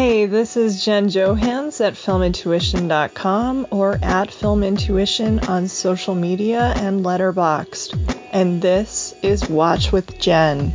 Hey, this is Jen Johans at filmintuition.com or at filmintuition on social media and Letterboxd. And this is Watch with Jen.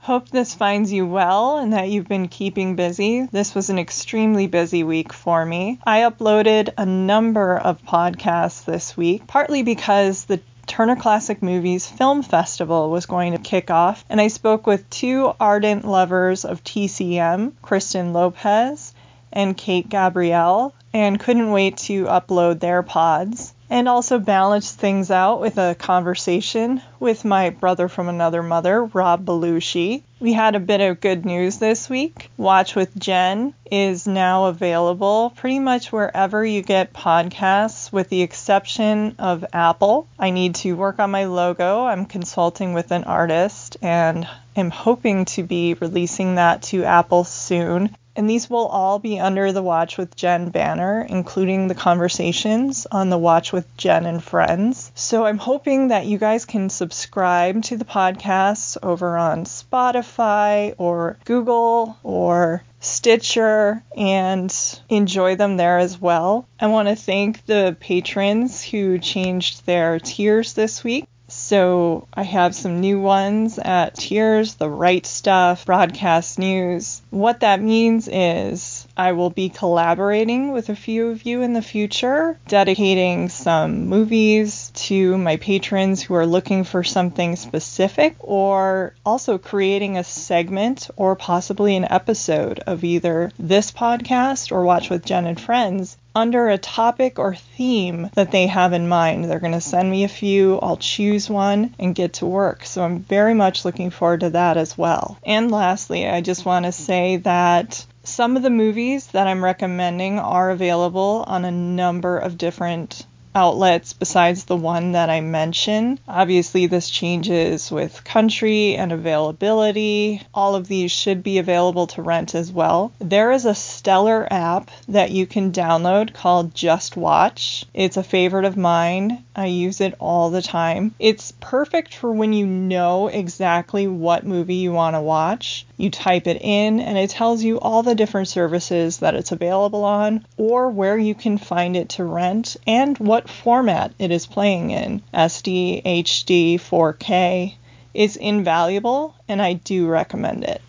Hope this finds you well and that you've been keeping busy. This was an extremely busy week for me. I uploaded a number of podcasts this week, partly because the Turner Classic Movies Film Festival was going to kick off, and I spoke with two ardent lovers of TCM, Kristen Lopez and Kate Gabrielle, and couldn't wait to upload their pods and also balance things out with a conversation with my brother from another mother, Rob Belushi. We had a bit of good news this week. Watch with Jen is now available pretty much wherever you get podcasts, with the exception of Apple. I need to work on my logo. I'm consulting with an artist and am hoping to be releasing that to Apple soon and these will all be under the Watch with Jen banner, including the conversations on the Watch with Jen and Friends. So I'm hoping that you guys can subscribe to the podcasts over on Spotify or Google or Stitcher and enjoy them there as well. I want to thank the patrons who changed their tiers this week. So I have some new ones at Tiers, The Right Stuff, Broadcast News. What that means is I will be collaborating with a few of you in the future, dedicating some movies to my patrons who are looking for something specific, or also creating a segment or possibly an episode of either this podcast or Watch with Jen and Friends under a topic or theme that they have in mind. They're going to send me a few, I'll choose one and get to work. So I'm very much looking forward to that as well. And lastly, I just want to say that some of the movies that I'm recommending are available on a number of different outlets besides the one that I mentioned. Obviously, this changes with country and availability. All of these should be available to rent as well. There is a stellar app that you can download called Just Watch. It's a favorite of mine. I use it all the time. It's perfect for when you know exactly what movie you want to watch. You type it in and it tells you all the different services that it's available on or where you can find it to rent and what format it is playing in SD, HD, 4K is invaluable, and I do recommend it.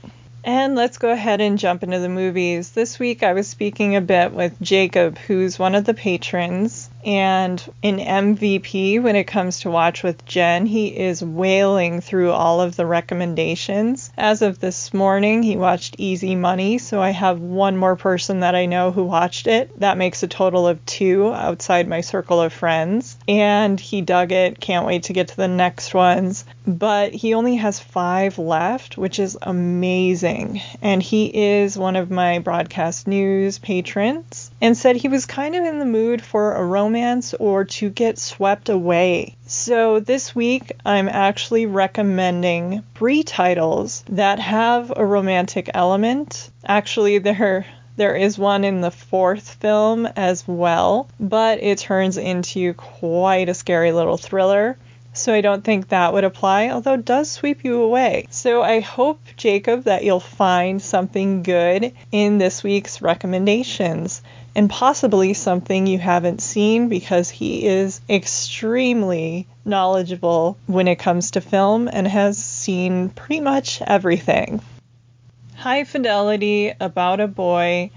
And let's go ahead and jump into the movies. This week I was speaking a bit with Jacob, who's one of the patrons and an MVP when it comes to Watch with Jen. He is wailing through all of the recommendations. As of this morning, he watched Easy Money, so I have one more person that I know who watched it. That makes a total of two outside my circle of friends. And he dug it, can't wait to get to the next ones. But he only has five left, which is amazing. And he is one of my broadcast news patrons and said he was kind of in the mood for a romance or to get swept away. So this week I'm actually recommending three titles that have a romantic element. Actually, there there is one in the fourth film as well, but it turns into quite a scary little thriller. So I don't think that would apply, although it does sweep you away. So I hope, Jacob, that you'll find something good in this week's recommendations and possibly something you haven't seen because he is extremely knowledgeable when it comes to film and has seen pretty much everything. High Fidelity, About a Boy,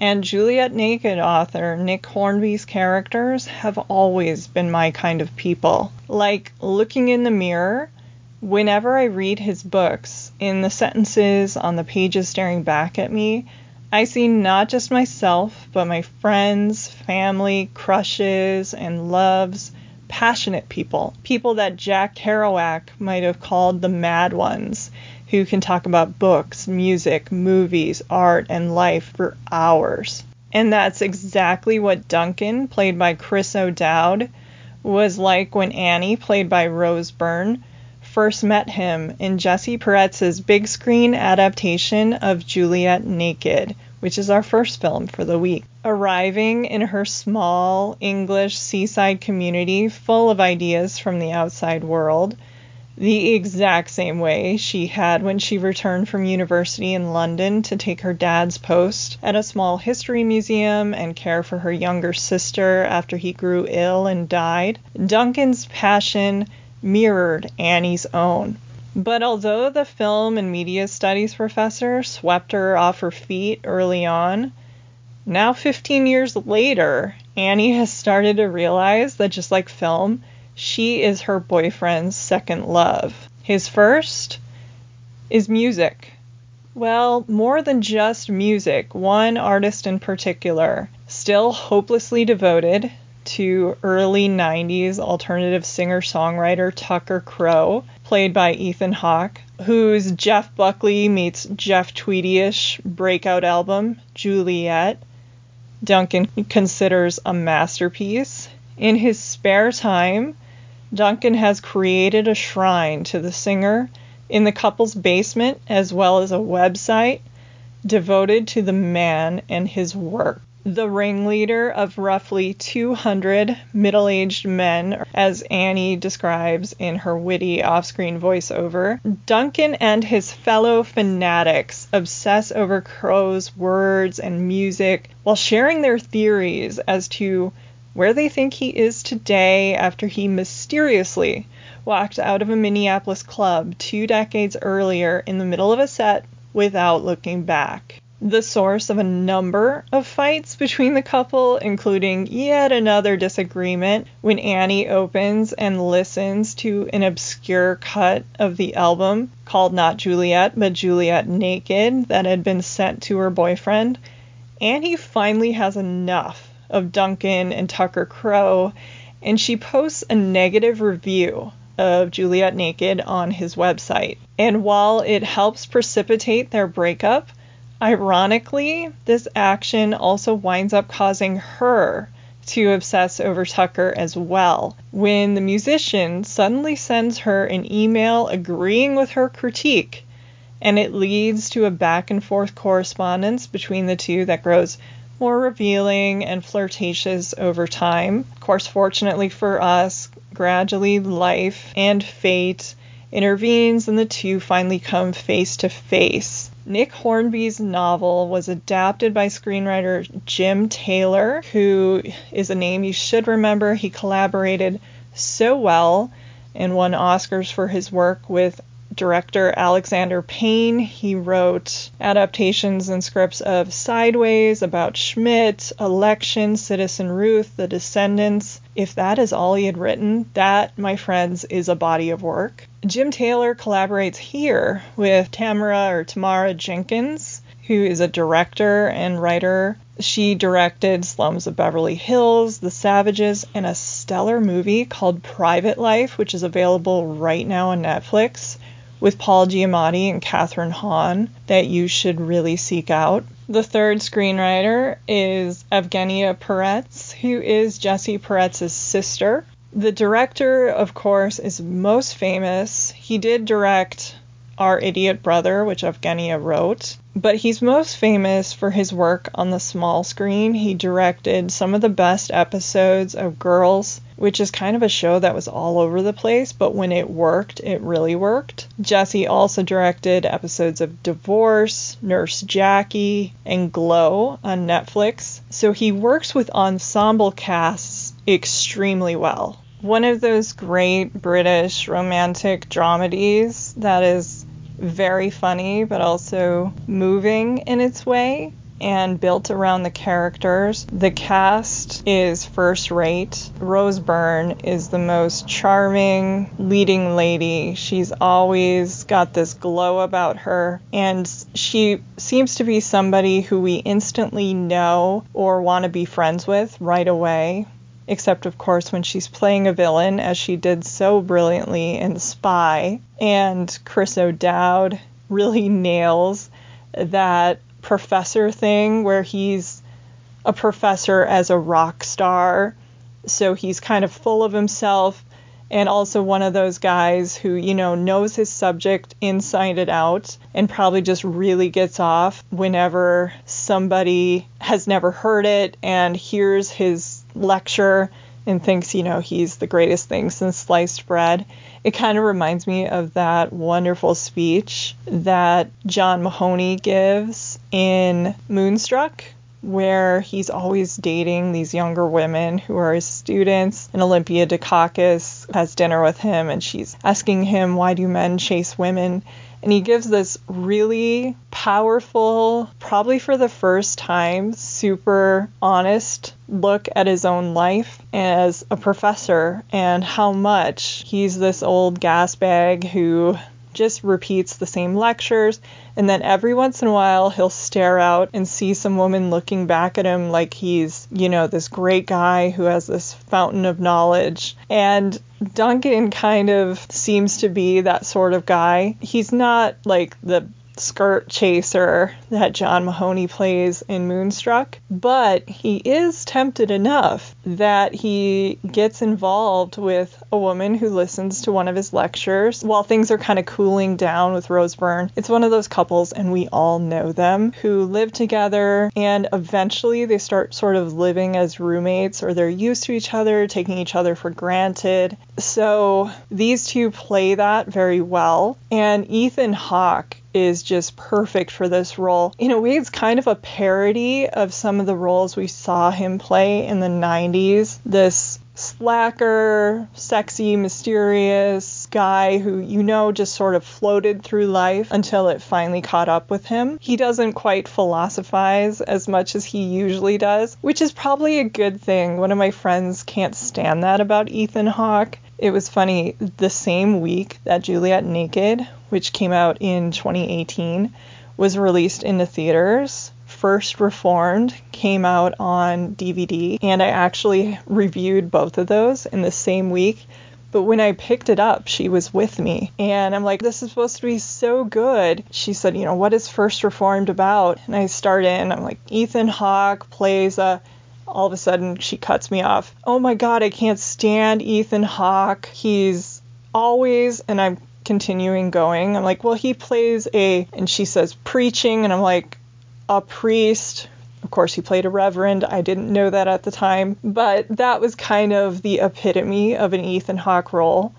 and Juliet Naked author Nick Hornby's characters have always been my kind of people. Like looking in the mirror, whenever I read his books, in the sentences on the pages staring back at me, I see not just myself, but my friends, family, crushes, and loves, passionate people. People that Jack Kerouac might have called the mad ones, who can talk about books, music, movies, art, and life for hours. And that's exactly what Duncan, played by Chris O'Dowd, was like when Annie, played by Rose Byrne, first met him in Jesse Peretz's big screen adaptation of Juliet Naked, which is our first film for the week. Arriving in her small English seaside community full of ideas from the outside world, the exact same way she had when she returned from university in London to take her dad's post at a small history museum and care for her younger sister after he grew ill and died. Duncan's passion mirrored Annie's own. But although the film and media studies professor swept her off her feet early on, now 15 years later, Annie has started to realize that just like film, she is her boyfriend's second love. His first is music. Well, more than just music, one artist in particular, still hopelessly devoted to early 90s alternative singer songwriter Tucker Crowe, played by Ethan Hawke, whose Jeff Buckley meets Jeff Tweedy ish breakout album, Juliet, Duncan considers a masterpiece. In his spare time, Duncan has created a shrine to the singer in the couple's basement, as well as a website devoted to the man and his work. The ringleader of roughly 200 middle aged men, as Annie describes in her witty off screen voiceover, Duncan and his fellow fanatics obsess over Crowe's words and music while sharing their theories as to where they think he is today after he mysteriously walked out of a Minneapolis club two decades earlier in the middle of a set without looking back. The source of a number of fights between the couple, including yet another disagreement when Annie opens and listens to an obscure cut of the album called not Juliet, but Juliet Naked that had been sent to her boyfriend. Annie finally has enough of Duncan and Tucker Crowe, and she posts a negative review of Juliet Naked on his website. And while it helps precipitate their breakup, ironically, this action also winds up causing her to obsess over Tucker as well. When the musician suddenly sends her an email agreeing with her critique, and it leads to a back and forth correspondence between the two that grows more revealing and flirtatious over time. Of course, fortunately for us, gradually life and fate intervenes and the two finally come face to face. Nick Hornby's novel was adapted by screenwriter Jim Taylor, who is a name you should remember. He collaborated so well and won Oscars for his work with director Alexander Payne. He wrote adaptations and scripts of Sideways, About Schmidt, Election, Citizen Ruth, The Descendants. If that is all he had written, that, my friends, is a body of work. Jim Taylor collaborates here with Tamara or Tamara Jenkins, who is a director and writer. She directed Slums of Beverly Hills, The Savages, and a stellar movie called Private Life, which is available right now on Netflix with Paul Giamatti and Kathryn Hahn that you should really seek out. The third screenwriter is Evgenia Peretz, who is Jesse Peretz's sister. The director, of course, is most famous. He did direct Our Idiot Brother, which Evgenia wrote but he's most famous for his work on the small screen. He directed some of the best episodes of Girls, which is kind of a show that was all over the place, but when it worked, it really worked. Jesse also directed episodes of Divorce, Nurse Jackie, and Glow on Netflix. So he works with ensemble casts extremely well. One of those great British romantic dramedies that is very funny, but also moving in its way and built around the characters. The cast is first rate. Rose Byrne is the most charming leading lady. She's always got this glow about her, and she seems to be somebody who we instantly know or want to be friends with right away except of course when she's playing a villain, as she did so brilliantly in Spy. And Chris O'Dowd really nails that professor thing where he's a professor as a rock star. So he's kind of full of himself and also one of those guys who, you know, knows his subject inside and out and probably just really gets off whenever somebody has never heard it and hears his lecture and thinks, you know, he's the greatest thing since sliced bread. It kind of reminds me of that wonderful speech that John Mahoney gives in Moonstruck, where he's always dating these younger women who are his students. And Olympia Dukakis has dinner with him, and she's asking him, Why do men chase women? And he gives this really powerful, probably for the first time, super honest look at his own life as a professor and how much he's this old gas bag who just repeats the same lectures. And then every once in a while, he'll stare out and see some woman looking back at him like he's, you know, this great guy who has this fountain of knowledge. And Duncan kind of seems to be that sort of guy. He's not like the skirt chaser that John Mahoney plays in Moonstruck, but he is tempted enough that he gets involved with a woman who listens to one of his lectures while things are kind of cooling down with Rose Byrne. It's one of those couples, and we all know them, who live together and eventually they start sort of living as roommates or they're used to each other, taking each other for granted. So these two play that very well. And Ethan Hawke is just perfect for this role. In a way, it's kind of a parody of some of the roles we saw him play in the 90s. This slacker, sexy, mysterious guy who you know just sort of floated through life until it finally caught up with him. He doesn't quite philosophize as much as he usually does, which is probably a good thing. One of my friends can't stand that about Ethan Hawke. It was funny, the same week that Juliet Naked, which came out in 2018, was released into theaters. First Reformed came out on DVD, and I actually reviewed both of those in the same week. But when I picked it up, she was with me. And I'm like, this is supposed to be so good. She said, you know, what is First Reformed about? And I start in, I'm like, Ethan Hawke plays a all of a sudden she cuts me off. Oh my god, I can't stand Ethan Hawke. He's always and I'm continuing going. I'm like, well, he plays a and she says preaching and I'm like a priest. Of course, he played a reverend. I didn't know that at the time, but that was kind of the epitome of an Ethan Hawke role,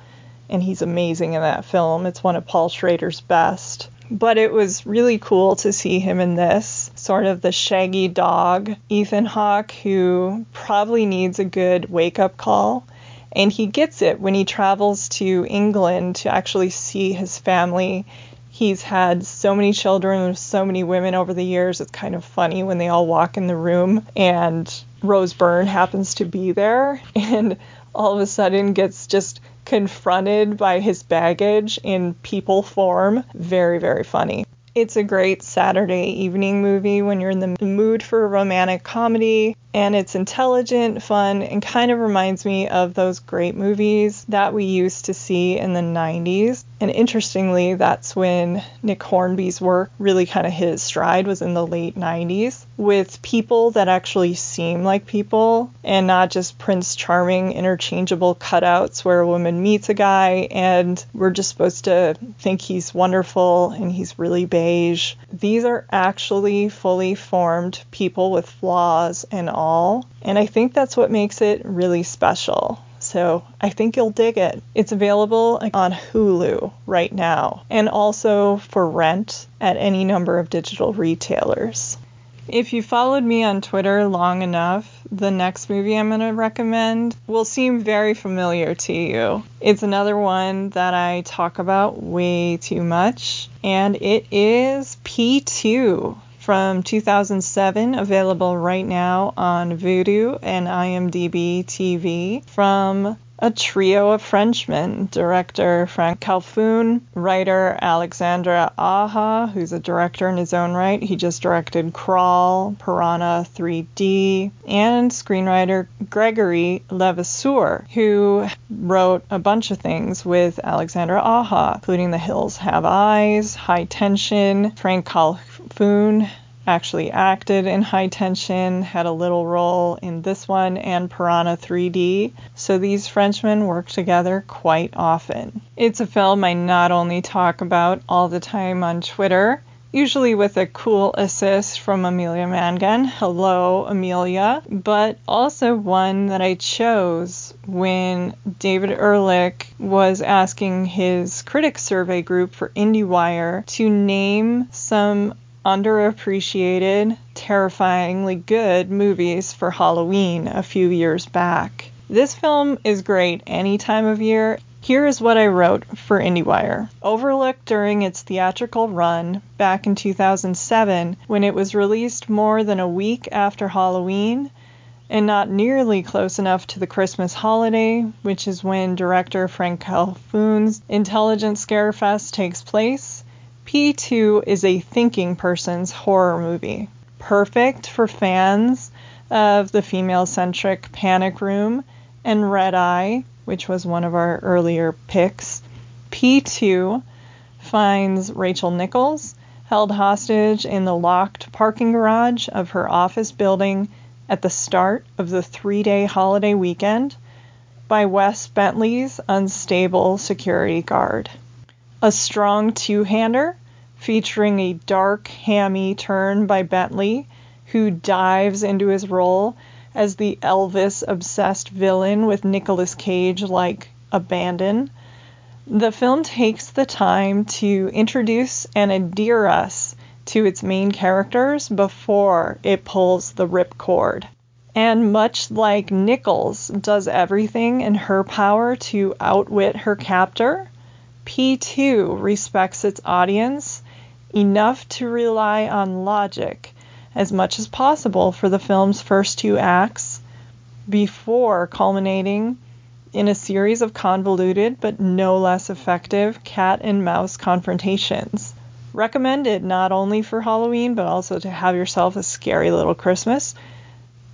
and he's amazing in that film. It's one of Paul Schrader's best. But it was really cool to see him in this, sort of the shaggy dog Ethan Hawke, who probably needs a good wake up call. And he gets it when he travels to England to actually see his family. He's had so many children with so many women over the years. It's kind of funny when they all walk in the room and Rose Byrne happens to be there and all of a sudden gets just confronted by his baggage in people form. Very, very funny. It's a great Saturday evening movie when you're in the mood for a romantic comedy, and it's intelligent, fun, and kind of reminds me of those great movies that we used to see in the 90s. And interestingly, that's when Nick Hornby's work really kind of hit its stride was in the late 90s with people that actually seem like people and not just Prince Charming interchangeable cutouts where a woman meets a guy and we're just supposed to think he's wonderful and he's really beige. These are actually fully formed people with flaws and all. And I think that's what makes it really special. So I think you'll dig it. It's available on Hulu right now and also for rent at any number of digital retailers. If you followed me on Twitter long enough, the next movie I'm going to recommend will seem very familiar to you. It's another one that I talk about way too much, and it is P2 from 2007, available right now on Vudu and IMDb TV from a trio of Frenchmen director Franck Khalfoun, writer Alexandre Aja, who's a director in his own right. He just directed Crawl, Piranha 3D, and screenwriter Gregory Levasseur, who wrote a bunch of things with Alexandre Aja, including The Hills Have Eyes, High Tension, Franck Khalfoun actually acted in High Tension, had a little role in this one and Piranha 3D, so these Frenchmen work together quite often. It's a film I not only talk about all the time on Twitter, usually with a cool assist from Amelia Mangan. Hello, Amelia. But also one that I chose when David Ehrlich was asking his critic survey group for IndieWire to name some underappreciated, terrifyingly good movies for Halloween a few years back. This film is great any time of year. Here is what I wrote for IndieWire. Overlooked during its theatrical run back in 2007 when it was released more than a week after Halloween and not nearly close enough to the Christmas holiday, which is when director Franck Khalfoun's Intelligent Scarefest takes place, P2 is a thinking person's horror movie. Perfect for fans of the female centric Panic Room and Red Eye, which was one of our earlier picks. P2 finds Rachel Nichols held hostage in the locked parking garage of her office building at the start of the three day holiday weekend by Wes Bentley's unstable security guard. A strong two hander featuring a dark, hammy turn by Bentley, who dives into his role as the Elvis obsessed villain with Nicolas Cage like abandon. The film takes the time to introduce and endear us to its main characters before it pulls the ripcord. And much like Nichols does everything in her power to outwit her captor, P2 respects its audience enough to rely on logic as much as possible for the film's first two acts before culminating in a series of convoluted but no less effective cat and mouse confrontations. Recommended not only for Halloween but also to have yourself a scary little Christmas.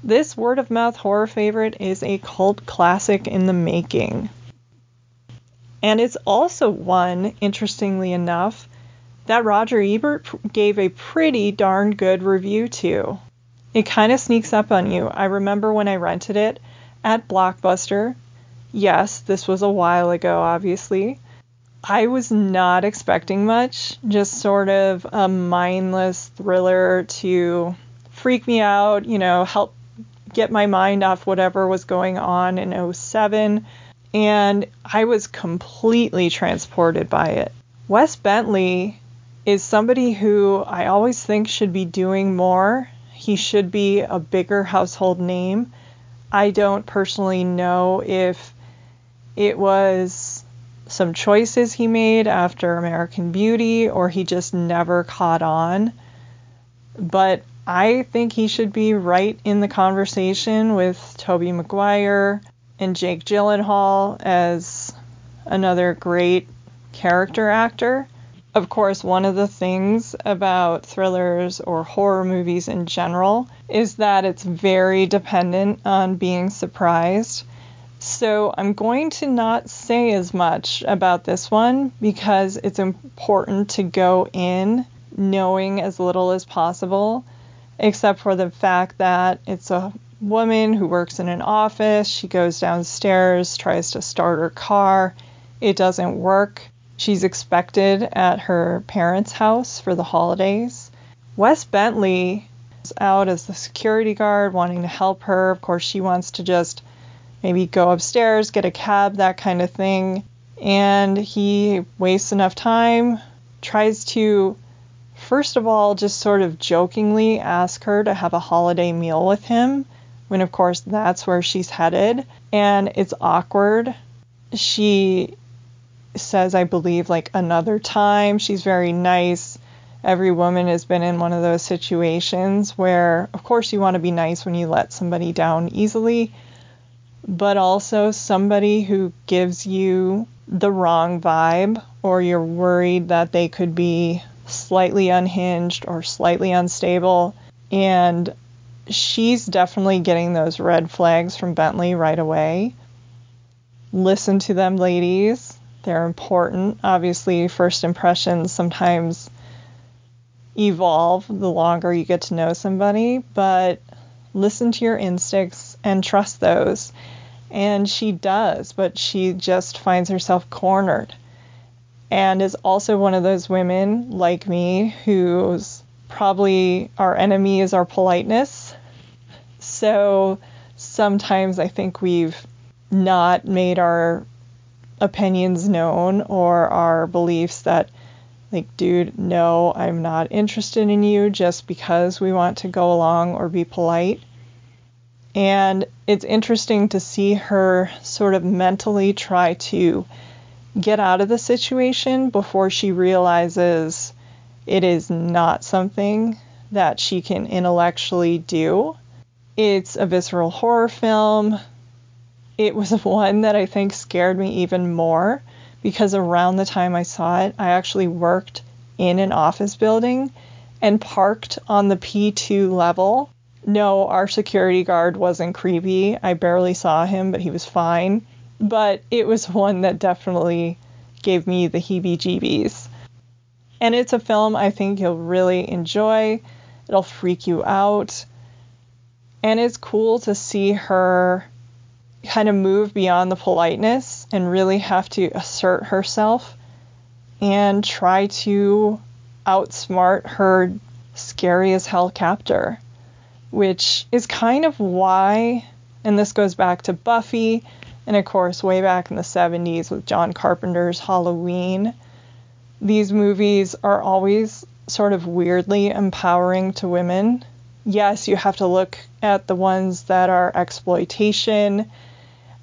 This word of mouth horror favorite is a cult classic in the making. And it's also one, interestingly enough, that Roger Ebert gave a pretty darn good review to. It kind of sneaks up on you. I remember when I rented it at Blockbuster. Yes, this was a while ago, obviously. I was not expecting much, just sort of a mindless thriller to freak me out, you know, help get my mind off whatever was going on in 07. And I was completely transported by it. Wes Bentley is somebody who I always think should be doing more. He should be a bigger household name. I don't personally know if it was some choices he made after American Beauty or he just never caught on. But I think he should be right in the conversation with Tobey Maguire and Jake Gyllenhaal as another great character actor. Of course, one of the things about thrillers or horror movies in general is that it's very dependent on being surprised. So I'm going to not say as much about this one because it's important to go in knowing as little as possible, except for the fact that it's a woman who works in an office. She goes downstairs, tries to start her car. It doesn't work. She's expected at her parents' house for the holidays. Wes Bentley is out as the security guard, wanting to help her. Of course, she wants to just maybe go upstairs, get a cab, that kind of thing. And he wastes enough time, tries to, first of all, just sort of jokingly ask her to have a holiday meal with him, when of course that's where she's headed. And it's awkward. She says, I believe, like another time. She's very nice. Every woman has been in one of those situations where, of course, you want to be nice when you let somebody down easily, but also somebody who gives you the wrong vibe or you're worried that they could be slightly unhinged or slightly unstable. And she's definitely getting those red flags from Bentley right away. Listen to them, ladies. They're important. Obviously, first impressions sometimes evolve the longer you get to know somebody, but listen to your instincts and trust those. And she does, but she just finds herself cornered. and is also one of those women like me who's probably our enemy is our politeness. So sometimes I think we've not made our opinions known or our beliefs that like dude no i'm not interested in you just because we want to go along or be polite and it's interesting to see her sort of mentally try to get out of the situation before she realizes it is not something that she can intellectually do. It's a visceral horror film. It was one that I think scared me even more because around the time I saw it, I actually worked in an office building and parked on the P2 level. No, our security guard wasn't creepy. I barely saw him, but he was fine. But it was one that definitely gave me the heebie jeebies. And it's a film I think you'll really enjoy. It'll freak you out. And it's cool to see her kind of move beyond the politeness and really have to assert herself and try to outsmart her scary as hell captor, which is kind of why, and this goes back to Buffy, and of course, way back in the 70s with John Carpenter's Halloween. These movies are always sort of weirdly empowering to women. Yes, you have to look at the ones that are exploitation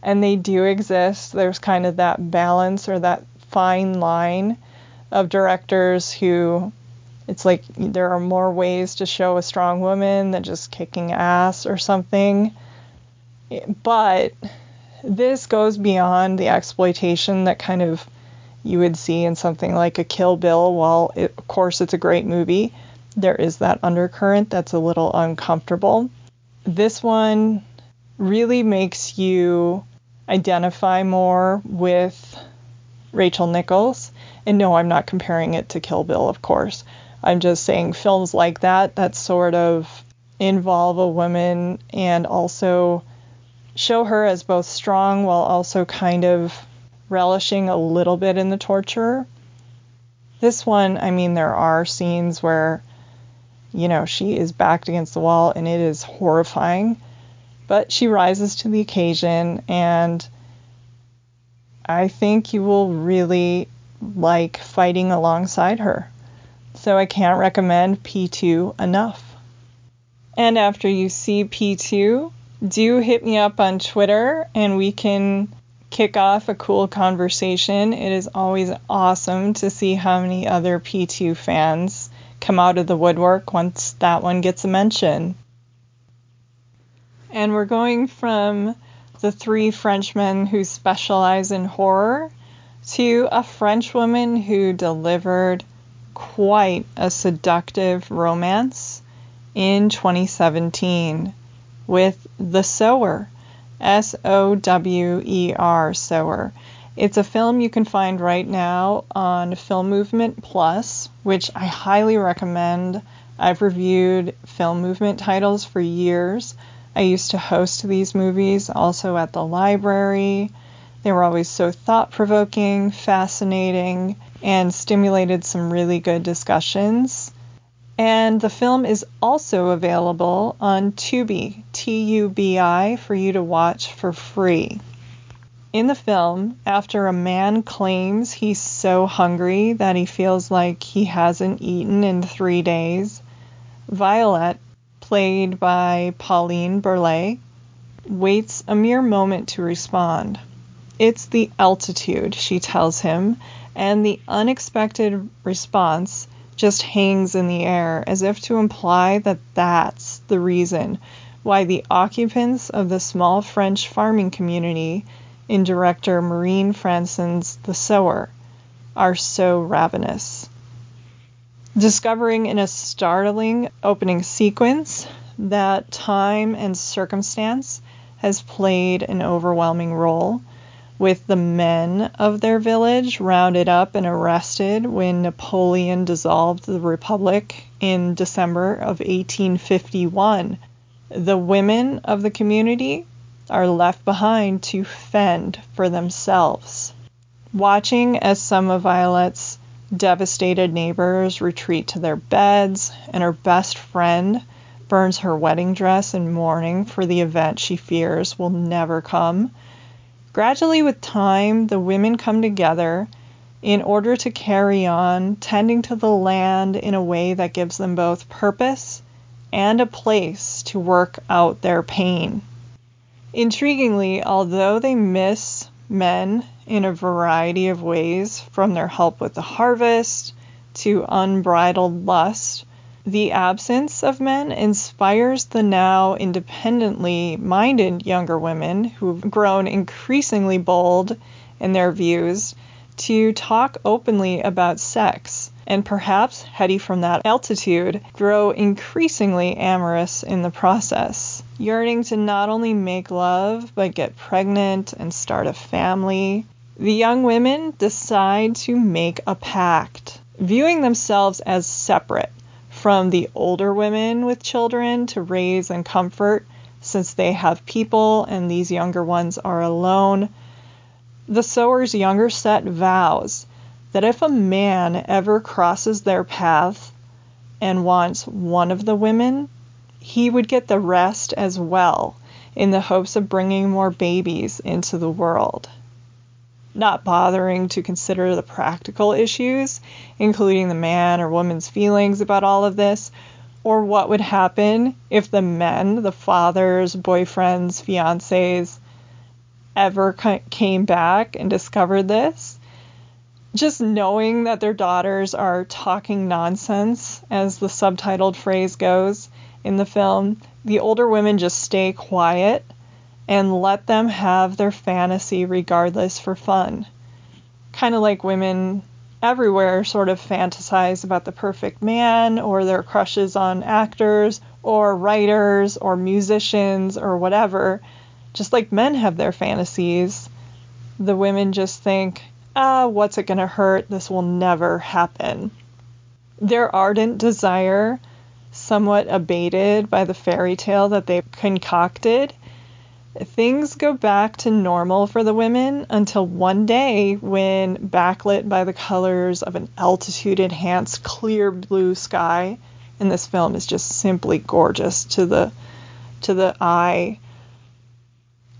and they do exist. There's kind of that balance or that fine line of directors who it's like there are more ways to show a strong woman than just kicking ass or something. But this goes beyond the exploitation that kind of you would see in something like a Kill Bill. While it, of course it's a great movie, there is that undercurrent that's a little uncomfortable. This one really makes you identify more with Rachel Nichols. And no, I'm not comparing it to Kill Bill, of course. I'm just saying films like that that sort of involve a woman and also show her as both strong while also kind of relishing a little bit in the torture. This one, I mean, there are scenes where, you know, she is backed against the wall and it is horrifying but she rises to the occasion, and I think you will really like fighting alongside her. So I can't recommend P2 enough. And after you see P2, do hit me up on Twitter and we can kick off a cool conversation. It is always awesome to see how many other P2 fans come out of the woodwork once that one gets a mention and we're going from the three Frenchmen who specialize in horror to a French woman who delivered quite a seductive romance in 2017 with The Sower, S O W E R, Sower. It's a film you can find right now on Film Movement Plus, which I highly recommend. I've reviewed film movement titles for years. I used to host these movies also at the library. They were always so thought provoking, fascinating, and stimulated some really good discussions. And the film is also available on Tubi, T U B I, for you to watch for free. In the film, after a man claims he's so hungry that he feels like he hasn't eaten in three days, Violet played by Pauline Burlet, waits a mere moment to respond. It's the altitude, she tells him, and the unexpected response just hangs in the air as if to imply that that's the reason why the occupants of the small French farming community in director Maureen Francen's The Sower are so ravenous. Discovering in a startling opening sequence that time and circumstance has played an overwhelming role, with the men of their village rounded up and arrested when Napoleon dissolved the Republic in December of 1851. The women of the community are left behind to fend for themselves. Watching as some of Violet's devastated neighbors retreat to their beds and her best friend burns her wedding dress in mourning for the event she fears will never come. Gradually, with time, the women come together in order to carry on tending to the land in a way that gives them both purpose and a place to work out their pain. Intriguingly, although they miss men in a variety of ways, from their help with the harvest to unbridled lust, the absence of men inspires the now independently minded younger women who've grown increasingly bold in their views to talk openly about sex and perhaps, heady from that altitude, grow increasingly amorous in the process, yearning to not only make love but get pregnant and start a family. The young women decide to make a pact, viewing themselves as separate from the older women with children to raise and comfort since they have people and these younger ones are alone. The sower's younger set vows that if a man ever crosses their path and wants one of the women, he would get the rest as well in the hopes of bringing more babies into the world not bothering to consider the practical issues, including the man or woman's feelings about all of this, or what would happen if the men, the fathers, boyfriends, fiancés, ever came back and discovered this. Just knowing that their daughters are talking nonsense, as the subtitled phrase goes in the film, the older women just stay quiet and let them have their fantasy regardless for fun. Kind of like women everywhere sort of fantasize about the perfect man or their crushes on actors or writers or musicians or whatever. Just like men have their fantasies, the women just think, ah, what's it going to hurt? This will never happen. Their ardent desire, somewhat abated by the fairy tale that they've concocted, things go back to normal for the women until one day when backlit by the colors of an altitude enhanced clear blue sky and this film is just simply gorgeous to the to the eye.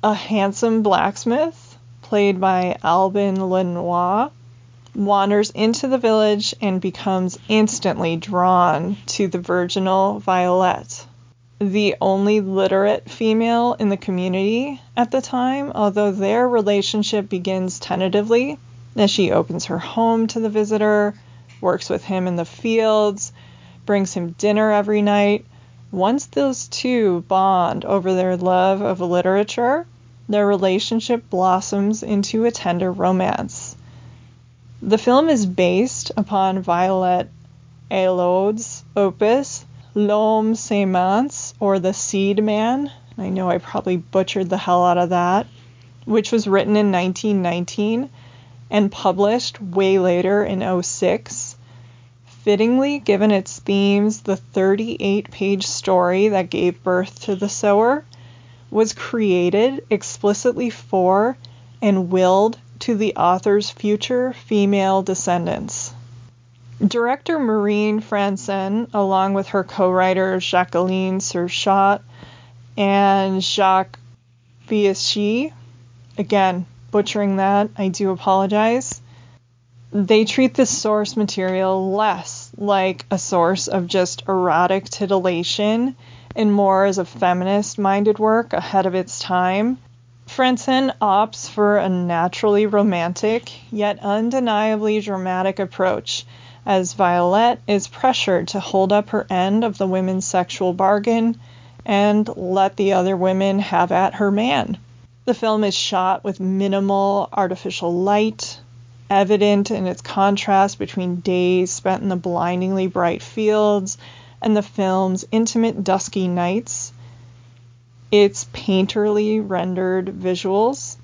A handsome blacksmith played by Alban Lenoir wanders into the village and becomes instantly drawn to the virginal Violet the only literate female in the community at the time, although their relationship begins tentatively as she opens her home to the visitor, works with him in the fields, brings him dinner every night. Once those two bond over their love of literature, their relationship blossoms into a tender romance. The film is based upon Violette Ailhaud's opus L'Homme Semence, or The Seed Man. I know I probably butchered the hell out of that, which was written in 1919 and published way later in 06. Fittingly, given its themes, the 38 page story that gave birth to The Sower was created explicitly for and willed to the author's future female descendants. Director Maureen Francén, along with her co-writers Jacqueline Surchat and Jacques Fieschi, again, butchering that, I do apologize. They treat the source material less like a source of just erotic titillation and more as a feminist minded work ahead of its time. Francén opts for a naturally romantic, yet undeniably dramatic approach as Violet is pressured to hold up her end of the women's sexual bargain and let the other women have at her man. The film is shot with minimal artificial light, evident in its contrast between days spent in the blindingly bright fields and the film's intimate dusky nights. Its painterly rendered visuals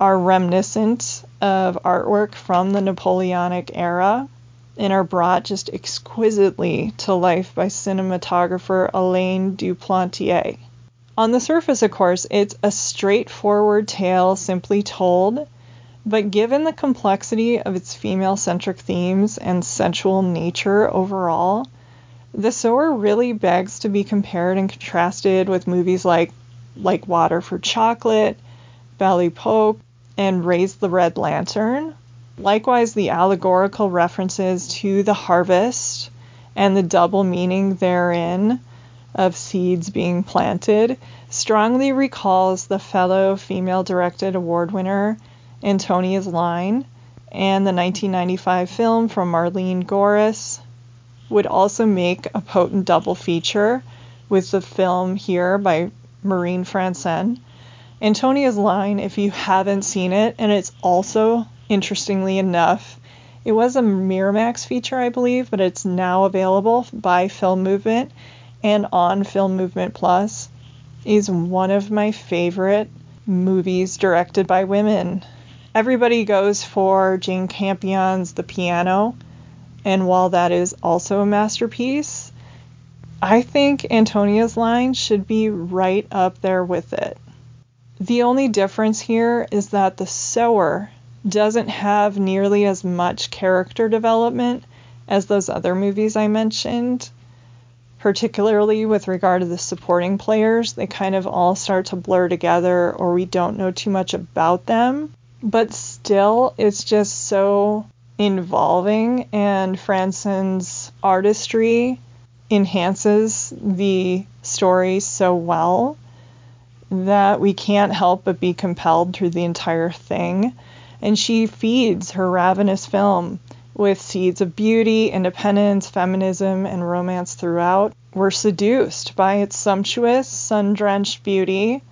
are reminiscent of artwork from the Napoleonic era and are brought just exquisitely to life by cinematographer Alain Duplantier. On the surface, of course, it's a straightforward tale simply told, But given the complexity of its female centric themes and sensual nature overall, The Sower really begs to be compared and contrasted with movies like Like Water for Chocolate, Belle Epoque, and Raise the Red Lantern. Likewise, the allegorical references to the harvest and the double meaning therein of seeds being planted strongly recalls the fellow female directed award winner Antonia's Line and the 1995 film from Marleen Gorris would also make a potent double feature with the film here by Maureen Francén. Antonia's Line, if you haven't seen it, and it's also, interestingly enough, it was a Miramax feature, I believe, but it's now available by Film Movement and on Film Movement Plus, is one of my favorite movies directed by women. Everybody goes for Jane Campion's The Piano, and while that is also a masterpiece, I think Antonia's line should be right up there with it. The only difference here is that The Sower doesn't have nearly as much character development as those other movies I mentioned, particularly with regard to the supporting players. They kind of all start to blur together, or we don't know too much about them but still, it's just so involving, and Francen's artistry enhances the story so well that we can't help but be compelled through the entire thing. And she feeds her ravenous film with seeds of beauty, independence, feminism, and romance throughout. We're seduced by its sumptuous, sun drenched beauty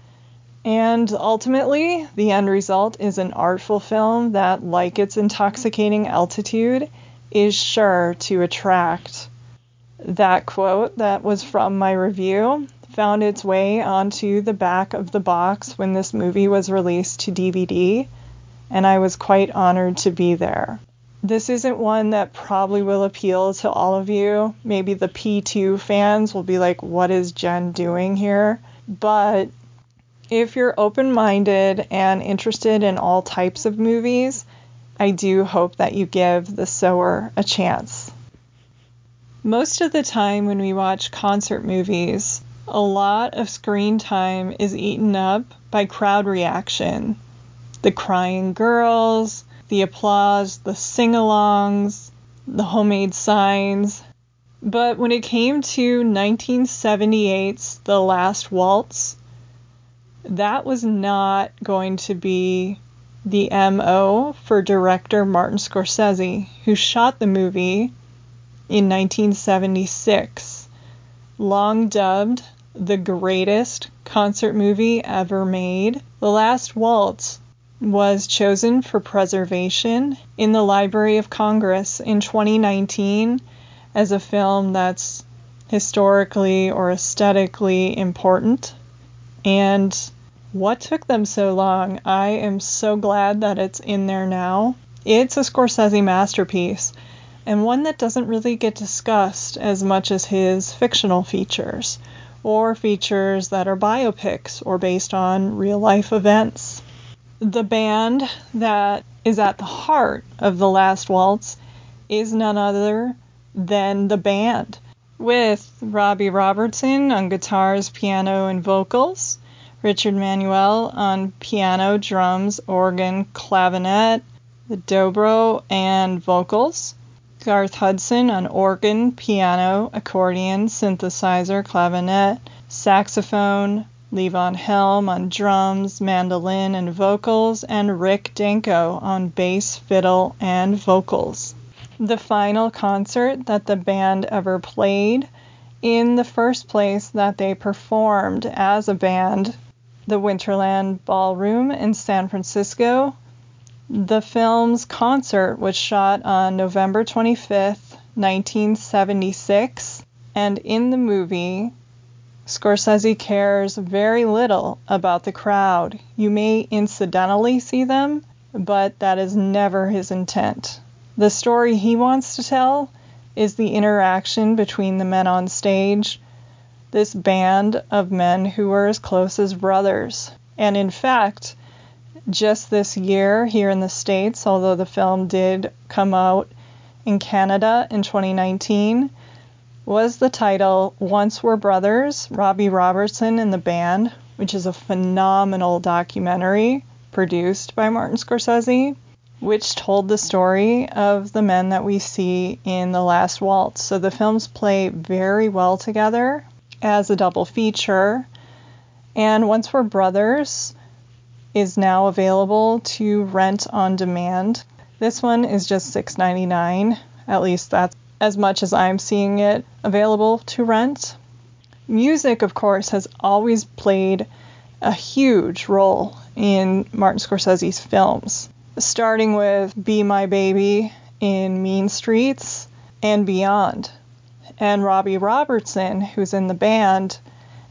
and ultimately, the end result is an artful film that, like its intoxicating altitude, is sure to attract. That quote that was from my review found its way onto the back of the box when this movie was released to DVD, and I was quite honored to be there. This isn't one that probably will appeal to all of you. Maybe the P2 fans will be like, what is Jen doing here? But if you're open minded and interested in all types of movies, I do hope that you give The Sower a chance. Most of the time when we watch concert movies, a lot of screen time is eaten up by crowd reaction. The crying girls, the applause, the sing alongs, the homemade signs. But when it came to 1978's The Last Waltz, that was not going to be the MO for director Martin Scorsese, who shot the movie in 1976, long dubbed the greatest concert movie ever made. The Last Waltz was chosen for preservation in the Library of Congress in 2019 as a film that's historically or aesthetically important. And what took them so long? I am so glad that it's in there now. It's a Scorsese masterpiece, and one that doesn't really get discussed as much as his fictional features, or features that are biopics or based on real life events. The band that is at the heart of The Last Waltz is none other than the band, with Robbie Robertson on guitars, piano, and vocals. Richard Manuel on piano, drums, organ, clavinet, the dobro, and vocals. Garth Hudson on organ, piano, accordion, synthesizer, clavinet, saxophone, Levon Helm on drums, mandolin, and vocals, and Rick Danko on bass, fiddle, and vocals. The final concert that the band ever played in the first place that they performed as a band the Winterland Ballroom in San Francisco. The film's concert was shot on November 25th, 1976, and in the movie, Scorsese cares very little about the crowd. You may incidentally see them, but that is never his intent. The story he wants to tell is the interaction between the men on stage this band of men who were as close as brothers. And in fact, just this year here in the States, although the film did come out in Canada in 2019, was the title Once Were Brothers, Robbie Robertson and the Band, which is a phenomenal documentary produced by Martin Scorsese, which told the story of the men that we see in The Last Waltz. So the films play very well together as a double feature. And Once Were Brothers is now available to rent on demand. This one is just $6.99. At least that's as much as I'm seeing it available to rent. Music, of course, has always played a huge role in Martin Scorsese's films, starting with Be My Baby in Mean Streets and beyond. And Robbie Robertson, who's in the band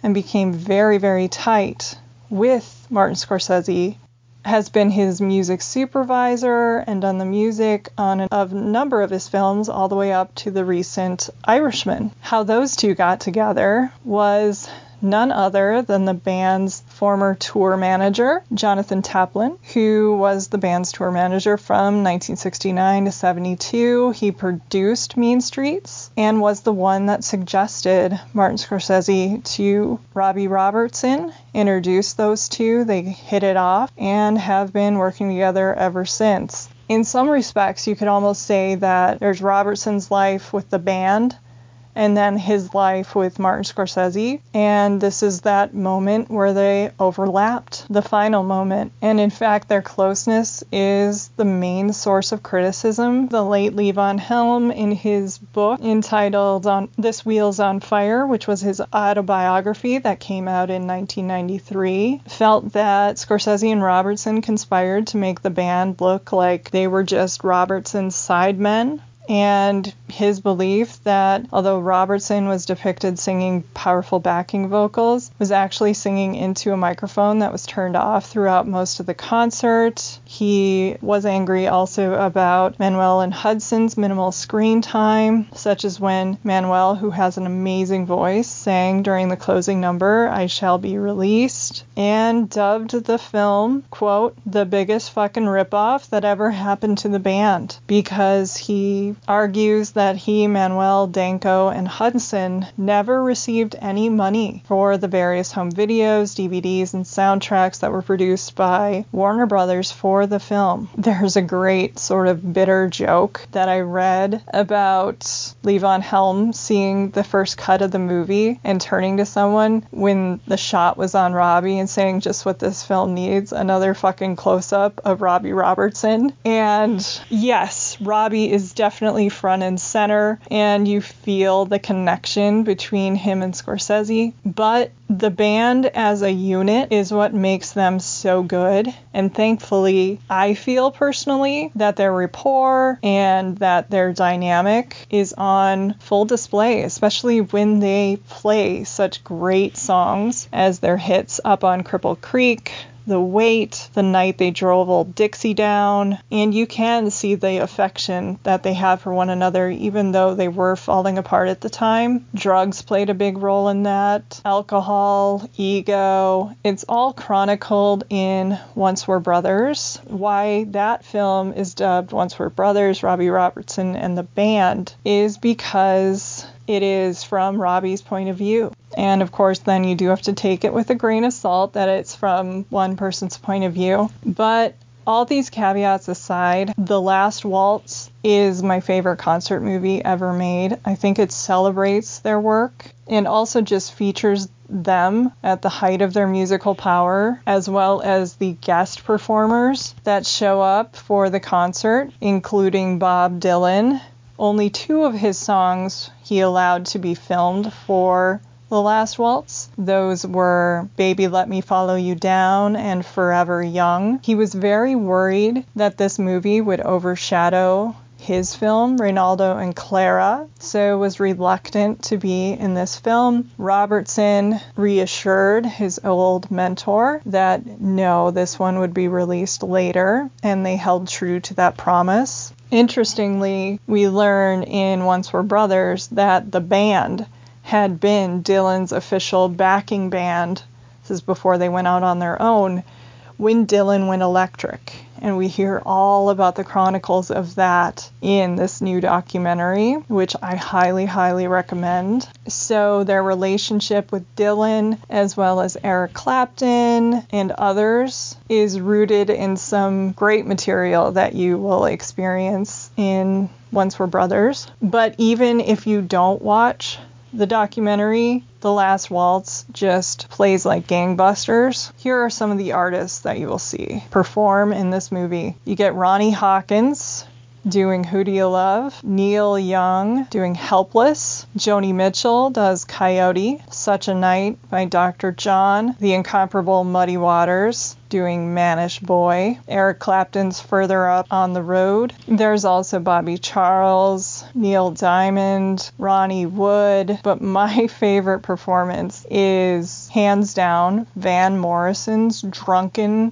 and became very, very tight with Martin Scorsese, has been his music supervisor and done the music on a number of his films, all the way up to the recent Irishman. How those two got together was none other than the band's former tour manager, Jonathan Taplin, who was the band's tour manager from 1969 to 72. He produced Mean Streets and was the one that suggested Martin Scorsese to Robbie Robertson, introduced those two. They hit it off and have been working together ever since. In some respects, you could almost say that there's Robertson's life with the band and then his life with Martin Scorsese. And this is that moment where they overlapped, the final moment. And in fact, their closeness is the main source of criticism. The late Levon Helm, in his book entitled on This Wheel's on Fire, which was his autobiography that came out in 1993, felt that Scorsese and Robertson conspired to make the band look like they were just Robertson's sidemen and his belief that although Robertson was depicted singing powerful backing vocals, was actually singing into a microphone that was turned off throughout most of the concert. He was angry also about Manuel and Hudson's minimal screen time, such as when Manuel, who has an amazing voice, sang during the closing number, I Shall Be Released, and dubbed the film, quote, the biggest fucking ripoff that ever happened to the band because he argues that he, Manuel, Danko, and Hudson never received any money for the various home videos, DVDs, and soundtracks that were produced by Warner Brothers for the film. There's a great sort of bitter joke that I read about Levon Helm seeing the first cut of the movie and turning to someone when the shot was on Robbie and saying just what this film needs another fucking close up of Robbie Robertson. And yes, Robbie is definitely front and center, and you feel the connection between him and Scorsese. But the band as a unit is what makes them so good. And thankfully, I feel personally that their rapport and that their dynamic is on full display, especially when they play such great songs as their hits up on Cripple Creek, the weight, the night they drove old Dixie down, and you can see the affection that they have for one another, even though they were falling apart at the time. Drugs played a big role in that, alcohol, ego. It's all chronicled in Once Were Brothers. Why that film is dubbed Once Were Brothers, Robbie Robertson and the Band, is because it is from Robbie's point of view. And of course, then you do have to take it with a grain of salt that it's from one person's point of view. But all these caveats aside, The Last Waltz is my favorite concert movie ever made. I think it celebrates their work and also just features them at the height of their musical power, as well as the guest performers that show up for the concert, including Bob Dylan, only two of his songs he allowed to be filmed for The Last Waltz. Those were Baby Let Me Follow You Down and Forever Young. He was very worried that this movie would overshadow his film, Renaldo and Clara, so was reluctant to be in this film. Robertson reassured his old mentor that no, this one would be released later, and they held true to that promise. Interestingly, we learn in Once Were Brothers that the band had been Dylan's official backing band. This is before they went out on their own When Dylan Went Electric. And we hear all about the chronicles of that in this new documentary, which I highly, highly recommend. So, their relationship with Dylan, as well as Eric Clapton and others, is rooted in some great material that you will experience in Once Were Brothers. But even if you don't watch the documentary, The Last Waltz, just plays like gangbusters. Here are some of the artists that you will see perform in this movie. You get Ronnie Hawkins, doing Who Do You Love, Neil Young doing Helpless, Joni Mitchell does Coyote, Such a Night by Dr. John, The Incomparable Muddy Waters doing Mannish Boy, Eric Clapton's Further Up on the Road. There's also Bobby Charles, Neil Diamond, Ronnie Wood, but my favorite performance is hands down Van Morrison's Drunken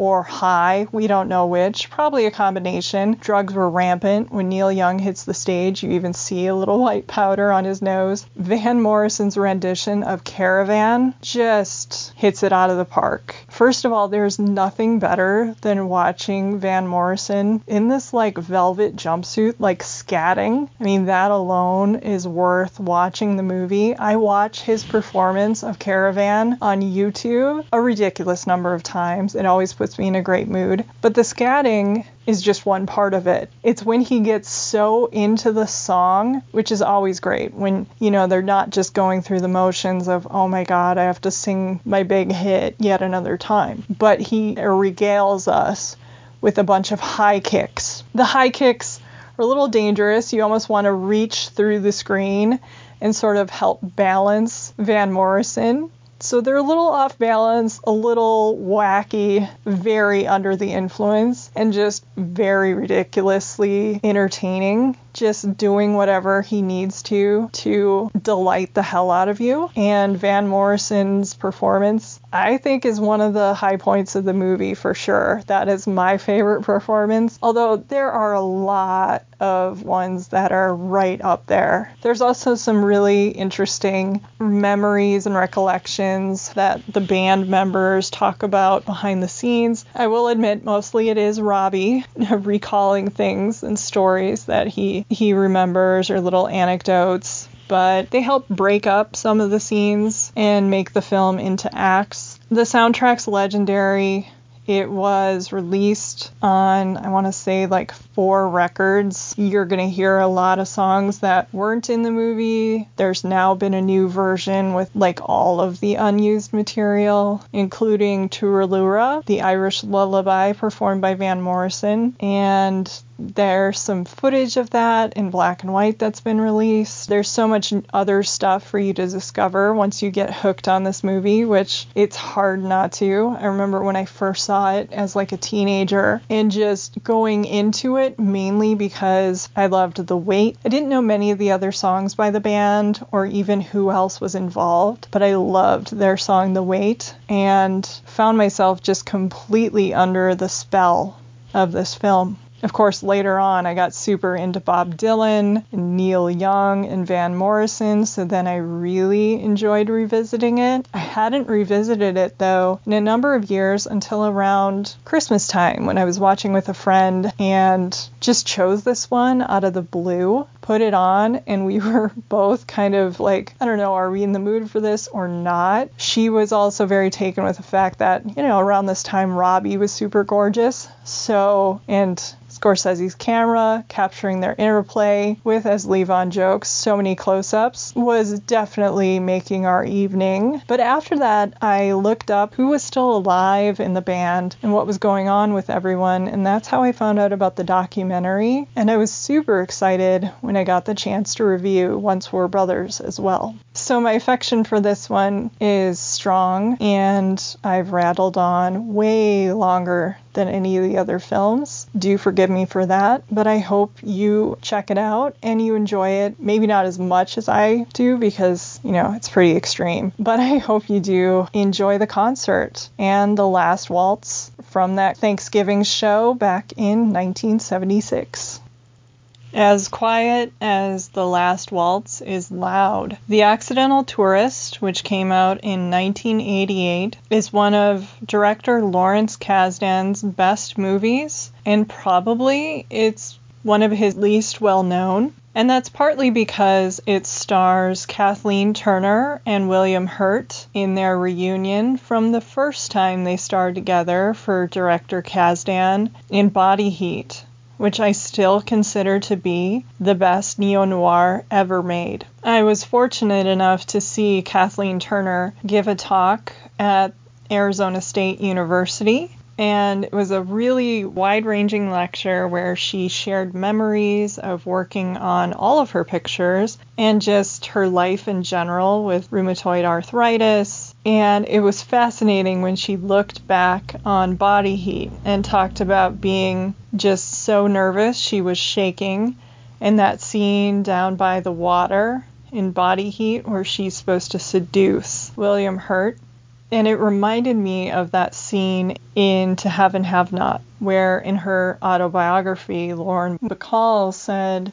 or high, we don't know which, probably a combination. Drugs were rampant. When Neil Young hits the stage, you even see a little white powder on his nose. Van Morrison's rendition of Caravan just hits it out of the park. First of all, there's nothing better than watching Van Morrison in this like velvet jumpsuit, like scatting. I mean, that alone is worth watching the movie. I watch his performance of Caravan on YouTube a ridiculous number of times. It always puts me in a great mood. But the scatting is just one part of it. It's when he gets so into the song, which is always great. When, you know, they're not just going through the motions of, oh my God, I have to sing my big hit yet another time. But he regales us with a bunch of high kicks. The high kicks are a little dangerous. You almost want to reach through the screen and sort of help balance Van Morrison so they're a little off balance, a little wacky, very under the influence, and just very ridiculously entertaining just doing whatever he needs to to delight the hell out of you. And Van Morrison's performance, I think, is one of the high points of the movie for sure. That is my favorite performance, although there are a lot of ones that are right up there. There's also some really interesting memories and recollections that the band members talk about behind the scenes. I will admit, mostly it is Robbie recalling things and stories that he he remembers or little anecdotes, but they help break up some of the scenes and make the film into acts. The soundtrack's legendary. It was released on, I want to say, like four records. You're going to hear a lot of songs that weren't in the movie. There's now been a new version with like all of the unused material, including Turalura, the Irish lullaby performed by Van Morrison, and there's some footage of that in black and white that's been released. There's so much other stuff for you to discover once you get hooked on this movie, which it's hard not to. I remember when I first saw it as like a teenager and just going into it mainly because I loved The Weight. I didn't know many of the other songs by the band or even who else was involved, but I loved their song The Weight and found myself just completely under the spell of this film. Of course, later on, I got super into Bob Dylan, and Neil Young, and Van Morrison, so then I really enjoyed revisiting it. I hadn't revisited it though in a number of years until around Christmas time when I was watching with a friend and just chose this one out of the blue, put it on, and we were both kind of like, I don't know, are we in the mood for this or not? She was also very taken with the fact that, you know, around this time, Robbie was super gorgeous. So, and Scorsese's camera, capturing their interplay with, as Levon jokes, so many close ups, was definitely making our evening. But after that, I looked up who was still alive in the band and what was going on with everyone, and that's how I found out about the documentary. And I was super excited when I got the chance to review Once Were Brothers as well. So my affection for this one is strong, and I've rattled on way longer than any of the other films. Do forgive me for that, but I hope you check it out and you enjoy it. Maybe not as much as I do because, you know, it's pretty extreme, but I hope you do enjoy the concert and the last waltz from that Thanksgiving show back in 1976. As quiet as The Last Waltz is loud. The Accidental Tourist, which came out in 1988, is one of director Lawrence Kasdan's best movies, and probably it's one of his least well known. And that's partly because it stars Kathleen Turner and William Hurt in their reunion from the first time they starred together for director Kasdan in Body Heat, which I still consider to be the best neo noir ever made. I was fortunate enough to see Kathleen Turner give a talk at Arizona State University and it was a really wide ranging lecture where she shared memories of working on all of her pictures and just her life in general with rheumatoid arthritis. And it was fascinating when she looked back on Body Heat and talked about being just so nervous she was shaking. And that scene down by the water in Body Heat where she's supposed to seduce William Hurt and it reminded me of that scene in To Have and Have Not, where in her autobiography, Lauren Bacall said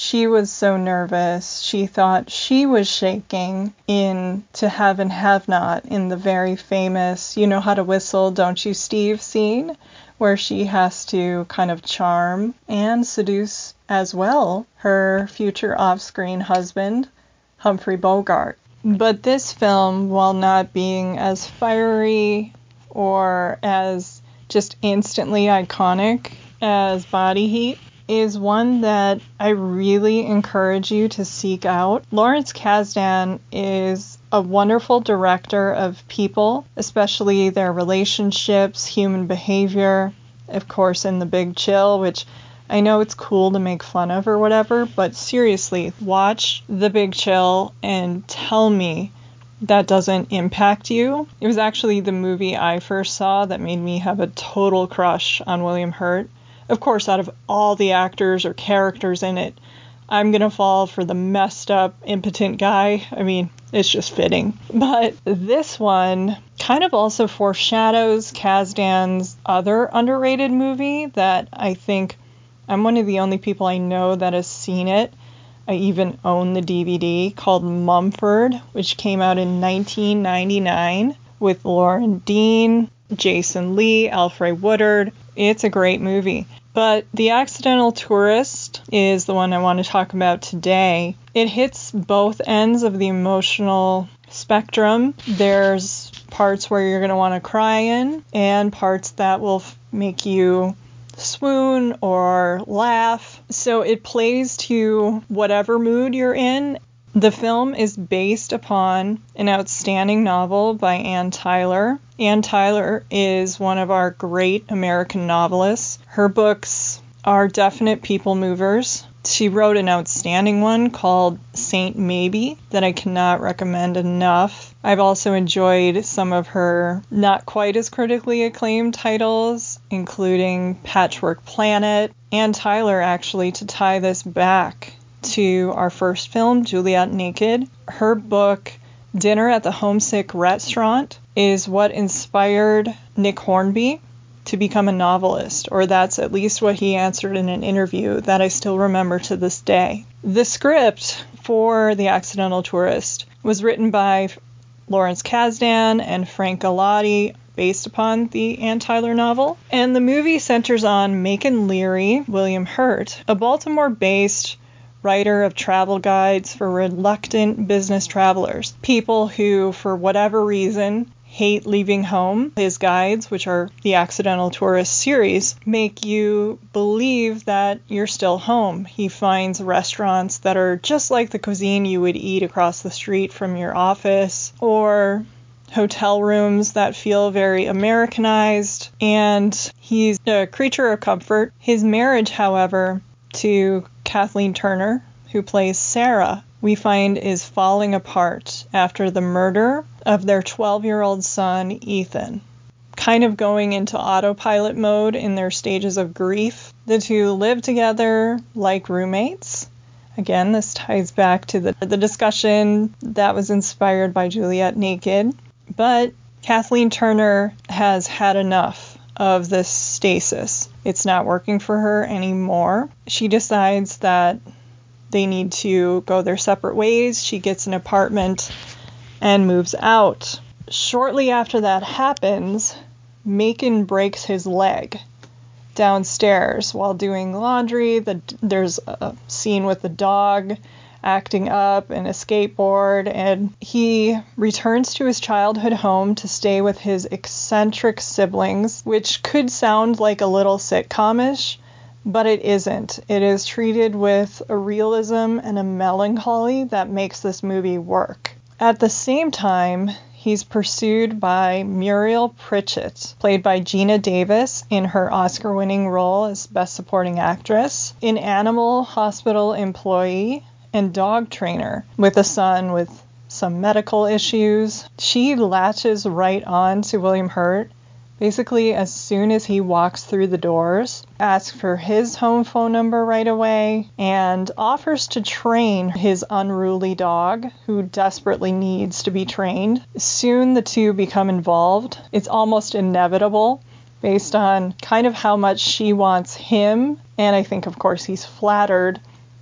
she was so nervous, she thought she was shaking in To Have and Have Not in the very famous You Know How to Whistle, Don't You, Steve scene, where she has to kind of charm and seduce as well her future off screen husband, Humphrey Bogart. But this film, while not being as fiery or as just instantly iconic as Body Heat, is one that I really encourage you to seek out. Lawrence Kasdan is a wonderful director of people, especially their relationships, human behavior, of course, in The Big Chill, which I know it's cool to make fun of or whatever, but seriously, watch The Big Chill and tell me that doesn't impact you. It was actually the movie I first saw that made me have a total crush on William Hurt. Of course, out of all the actors or characters in it, I'm gonna fall for the messed up, impotent guy. I mean, it's just fitting. But this one kind of also foreshadows Kasdan's other underrated movie that I think I'm one of the only people I know that has seen it. I even own the DVD called Mumford, which came out in 1999 with Loren Dean, Jason Lee, Alfre Woodard. It's a great movie. But The Accidental Tourist is the one I want to talk about today. It hits both ends of the emotional spectrum. There's parts where you're going to want to cry in, and parts that will f- make you swoon or laugh. So it plays to whatever mood you're in. The film is based upon an outstanding novel by Anne Tyler. Anne Tyler is one of our great American novelists. Her books are definite people movers. She wrote an outstanding one called Saint Maybe that I cannot recommend enough. I've also enjoyed some of her not quite as critically acclaimed titles, including Patchwork Planet and Tyler, actually, to tie this back to our first film, Juliet Naked. Her book, Dinner at the Homesick Restaurant, is what inspired Nick Hornby to become a novelist, or that's at least what he answered in an interview that I still remember to this day. The script for The Accidental Tourist was written by Lawrence Kasdan and Frank Galati based upon the Anne Tyler novel. And the movie centers on Macon Leary, William Hurt, a Baltimore based writer of travel guides for reluctant business travelers, people who, for whatever reason, hate leaving home. His guides, which are the Accidental Tourist series, make you believe that you're still home. He finds restaurants that are just like the cuisine you would eat across the street from your office, or hotel rooms that feel very Americanized, and he's a creature of comfort. His marriage, however, to Kathleen Turner, who plays Sarah, we find is falling apart after the murder of their 12 year old son, Ethan. Kind of going into autopilot mode in their stages of grief, the two live together like roommates. Again, this ties back to the, the discussion that was inspired by Juliet Naked. But Kathleen Turner has had enough of this stasis. It's not working for her anymore. She decides that they need to go their separate ways. She gets an apartment and moves out. Shortly after that happens, Macon breaks his leg downstairs while doing laundry. The, there's a scene with the dog acting up and a skateboard, and he returns to his childhood home to stay with his eccentric siblings, which could sound like a little sitcomish, but it isn't. It is treated with a realism and a melancholy that makes this movie work. At the same time, he's pursued by Muriel Pritchett, played by Geena Davis in her Oscar winning role as Best Supporting Actress, an animal hospital employee and dog trainer with a son with some medical issues. She latches right on to William Hurt basically as soon as he walks through the doors, asks for his home phone number right away, and offers to train his unruly dog, who desperately needs to be trained. Soon the two become involved. It's almost inevitable based on kind of how much she wants him, and I think, of course, he's flattered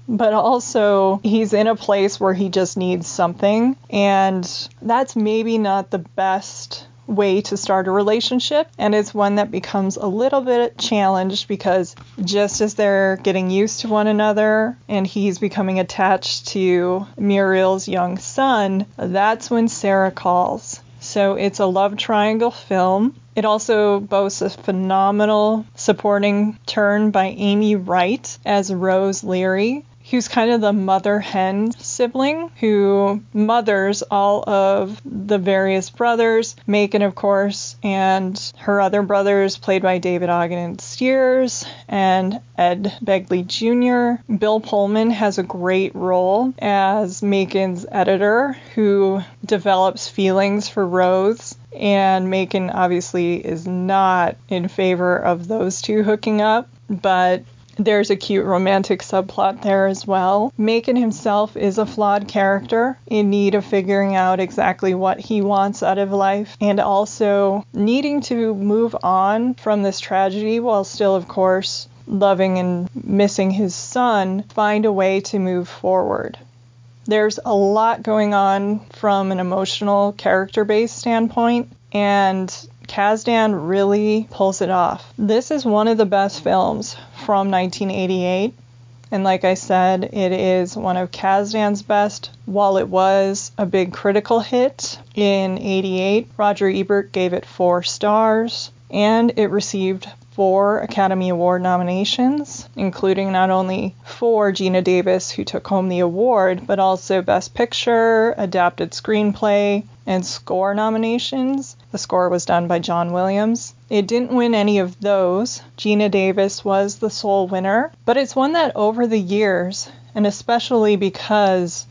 but also he's in a place where he just needs something. And that's maybe not the best way to start a relationship. And it's one that becomes a little bit challenged because just as they're getting used to one another and he's becoming attached to Muriel's young son, that's when Sarah calls. So it's a love triangle film. It also boasts a phenomenal supporting turn by Amy Wright as Rose Leary, who's kind of the mother hen sibling who mothers all of the various brothers. Macon, of course, and her other brothers, played by David Ogden Stiers and Ed Begley Jr. Bill Pullman has a great role as Macon's editor who develops feelings for Rose. And Macon obviously is not in favor of those two hooking up, but there's a cute romantic subplot there as well. Macon himself is a flawed character in need of figuring out exactly what he wants out of life and also needing to move on from this tragedy while still, of course, loving and missing his son, find a way to move forward. There's a lot going on from an emotional character based standpoint, and Kasdan really pulls it off. This is one of the best films from 1988. And like I said, it is one of Kasdan's best. While it was a big critical hit in 88, Roger Ebert gave it four stars, and it received four Academy Award nominations, including not only for Geena Davis, who took home the award, but also Best Picture, Adapted Screenplay, and Score nominations. The score was done by John Williams. It didn't win any of those. Geena Davis was the sole winner, but it's one that over the years, and especially because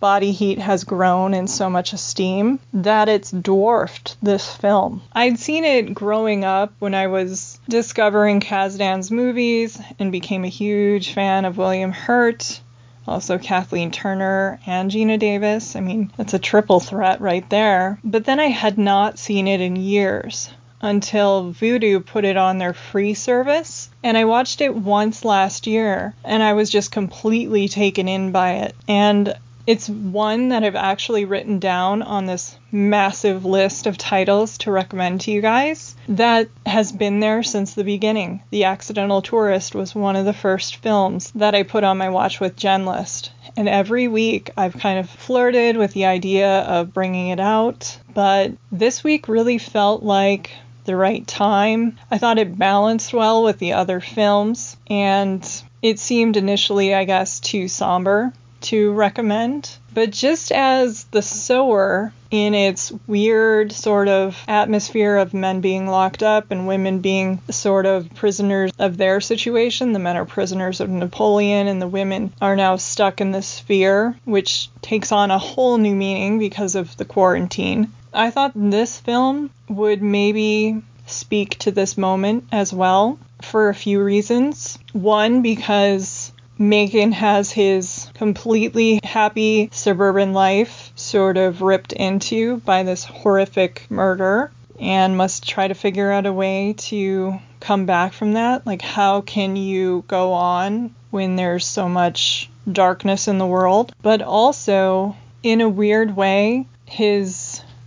body heat has grown in so much esteem that it's dwarfed this film. I'd seen it growing up when I was discovering Kasdan's movies and became a huge fan of William Hurt. Also, Kathleen Turner and Geena Davis. I mean, that's a triple threat right there. But then I had not seen it in years until Vudu put it on their free service. And I watched it once last year and I was just completely taken in by it. And it's one that I've actually written down on this massive list of titles to recommend to you guys that has been there since the beginning. The Accidental Tourist was one of the first films that I put on my Watch with Jen list. And every week I've kind of flirted with the idea of bringing it out. But this week really felt like the right time. I thought it balanced well with the other films. And it seemed initially, I guess, too somber to recommend. But just as The Sower, in its weird sort of atmosphere of men being locked up and women being sort of prisoners of their situation, the men are prisoners of Napoleon and the women are now stuck in the sphere, which takes on a whole new meaning because of the quarantine. I thought this film would maybe speak to this moment as well for a few reasons. One, because Macon has his completely happy suburban life sort of ripped into by this horrific murder. and must try to figure out a way to come back from that. Like, how can you go on when there's so much darkness in the world? But also, in a weird way, his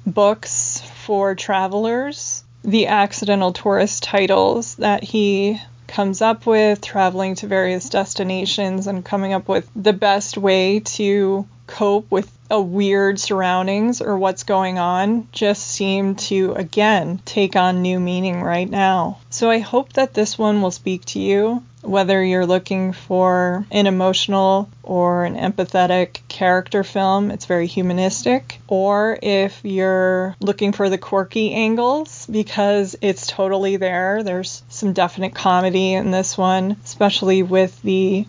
books for travelers, the accidental tourist titles that he comes up with, traveling to various destinations and coming up with the best way to cope with a weird surroundings or what's going on just seem to again take on new meaning right now. So I hope that this one will speak to you whether you're looking for an emotional or an empathetic character film, it's very humanistic, or if you're looking for the quirky angles because it's totally there. There's some definite comedy in this one, especially with the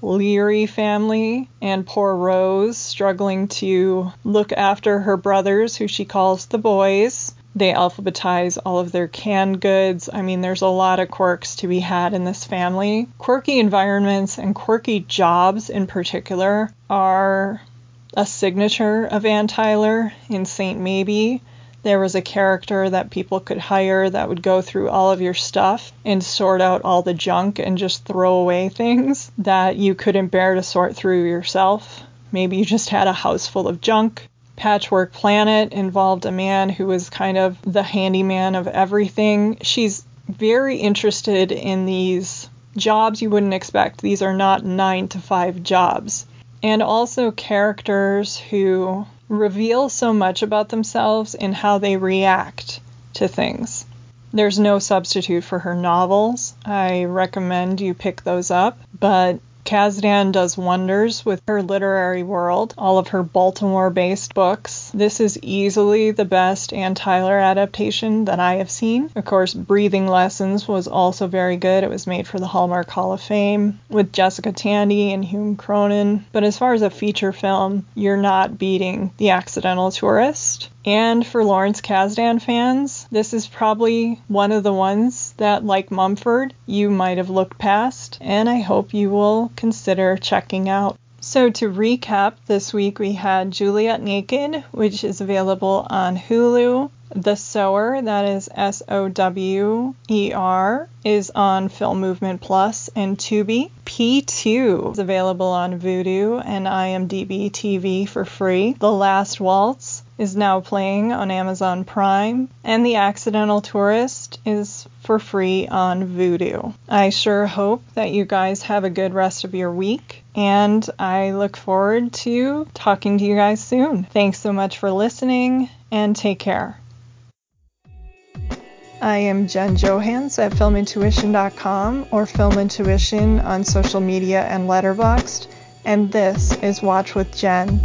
Leary family and poor Rose struggling to look after her brothers, who she calls the boys. They alphabetize all of their canned goods. I mean, there's a lot of quirks to be had in this family. Quirky environments and quirky jobs in particular are a signature of Anne Tyler in St. Maybe there was a character that people could hire that would go through all of your stuff and sort out all the junk and just throw away things that you couldn't bear to sort through yourself. Maybe you just had a house full of junk. Patchwork Planet involved a man who was kind of the handyman of everything. She's very interested in these jobs you wouldn't expect. These are not nine to five jobs. And also characters who reveal so much about themselves in how they react to things. There's no substitute for her novels. I recommend you pick those up, but Kasdan does wonders with her literary world, all of her Baltimore based books. This is easily the best Anne Tyler adaptation that I have seen. Of course, Breathing Lessons was also very good. It was made for the Hallmark Hall of Fame with Jessica Tandy and Hume Cronyn. But as far as a feature film, you're not beating The Accidental Tourist. And for Lawrence Kasdan fans, this is probably one of the ones that, like Mumford, you might have looked past, and I hope you will consider checking out. So, to recap, this week we had Juliet Naked, which is available on Hulu. The Sower, that is S O W E R, is on Film Movement Plus and Tubi. P2 is available on Vudu and IMDb TV for free. The Last Waltz is now playing on Amazon Prime, and The Accidental Tourist is for free on Vudu. I sure hope that you guys have a good rest of your week, and I look forward to talking to you guys soon. Thanks so much for listening, and take care. I am Jen Johans at filmintuition.com or filmintuition on social media and Letterboxd, and this is Watch with Jen.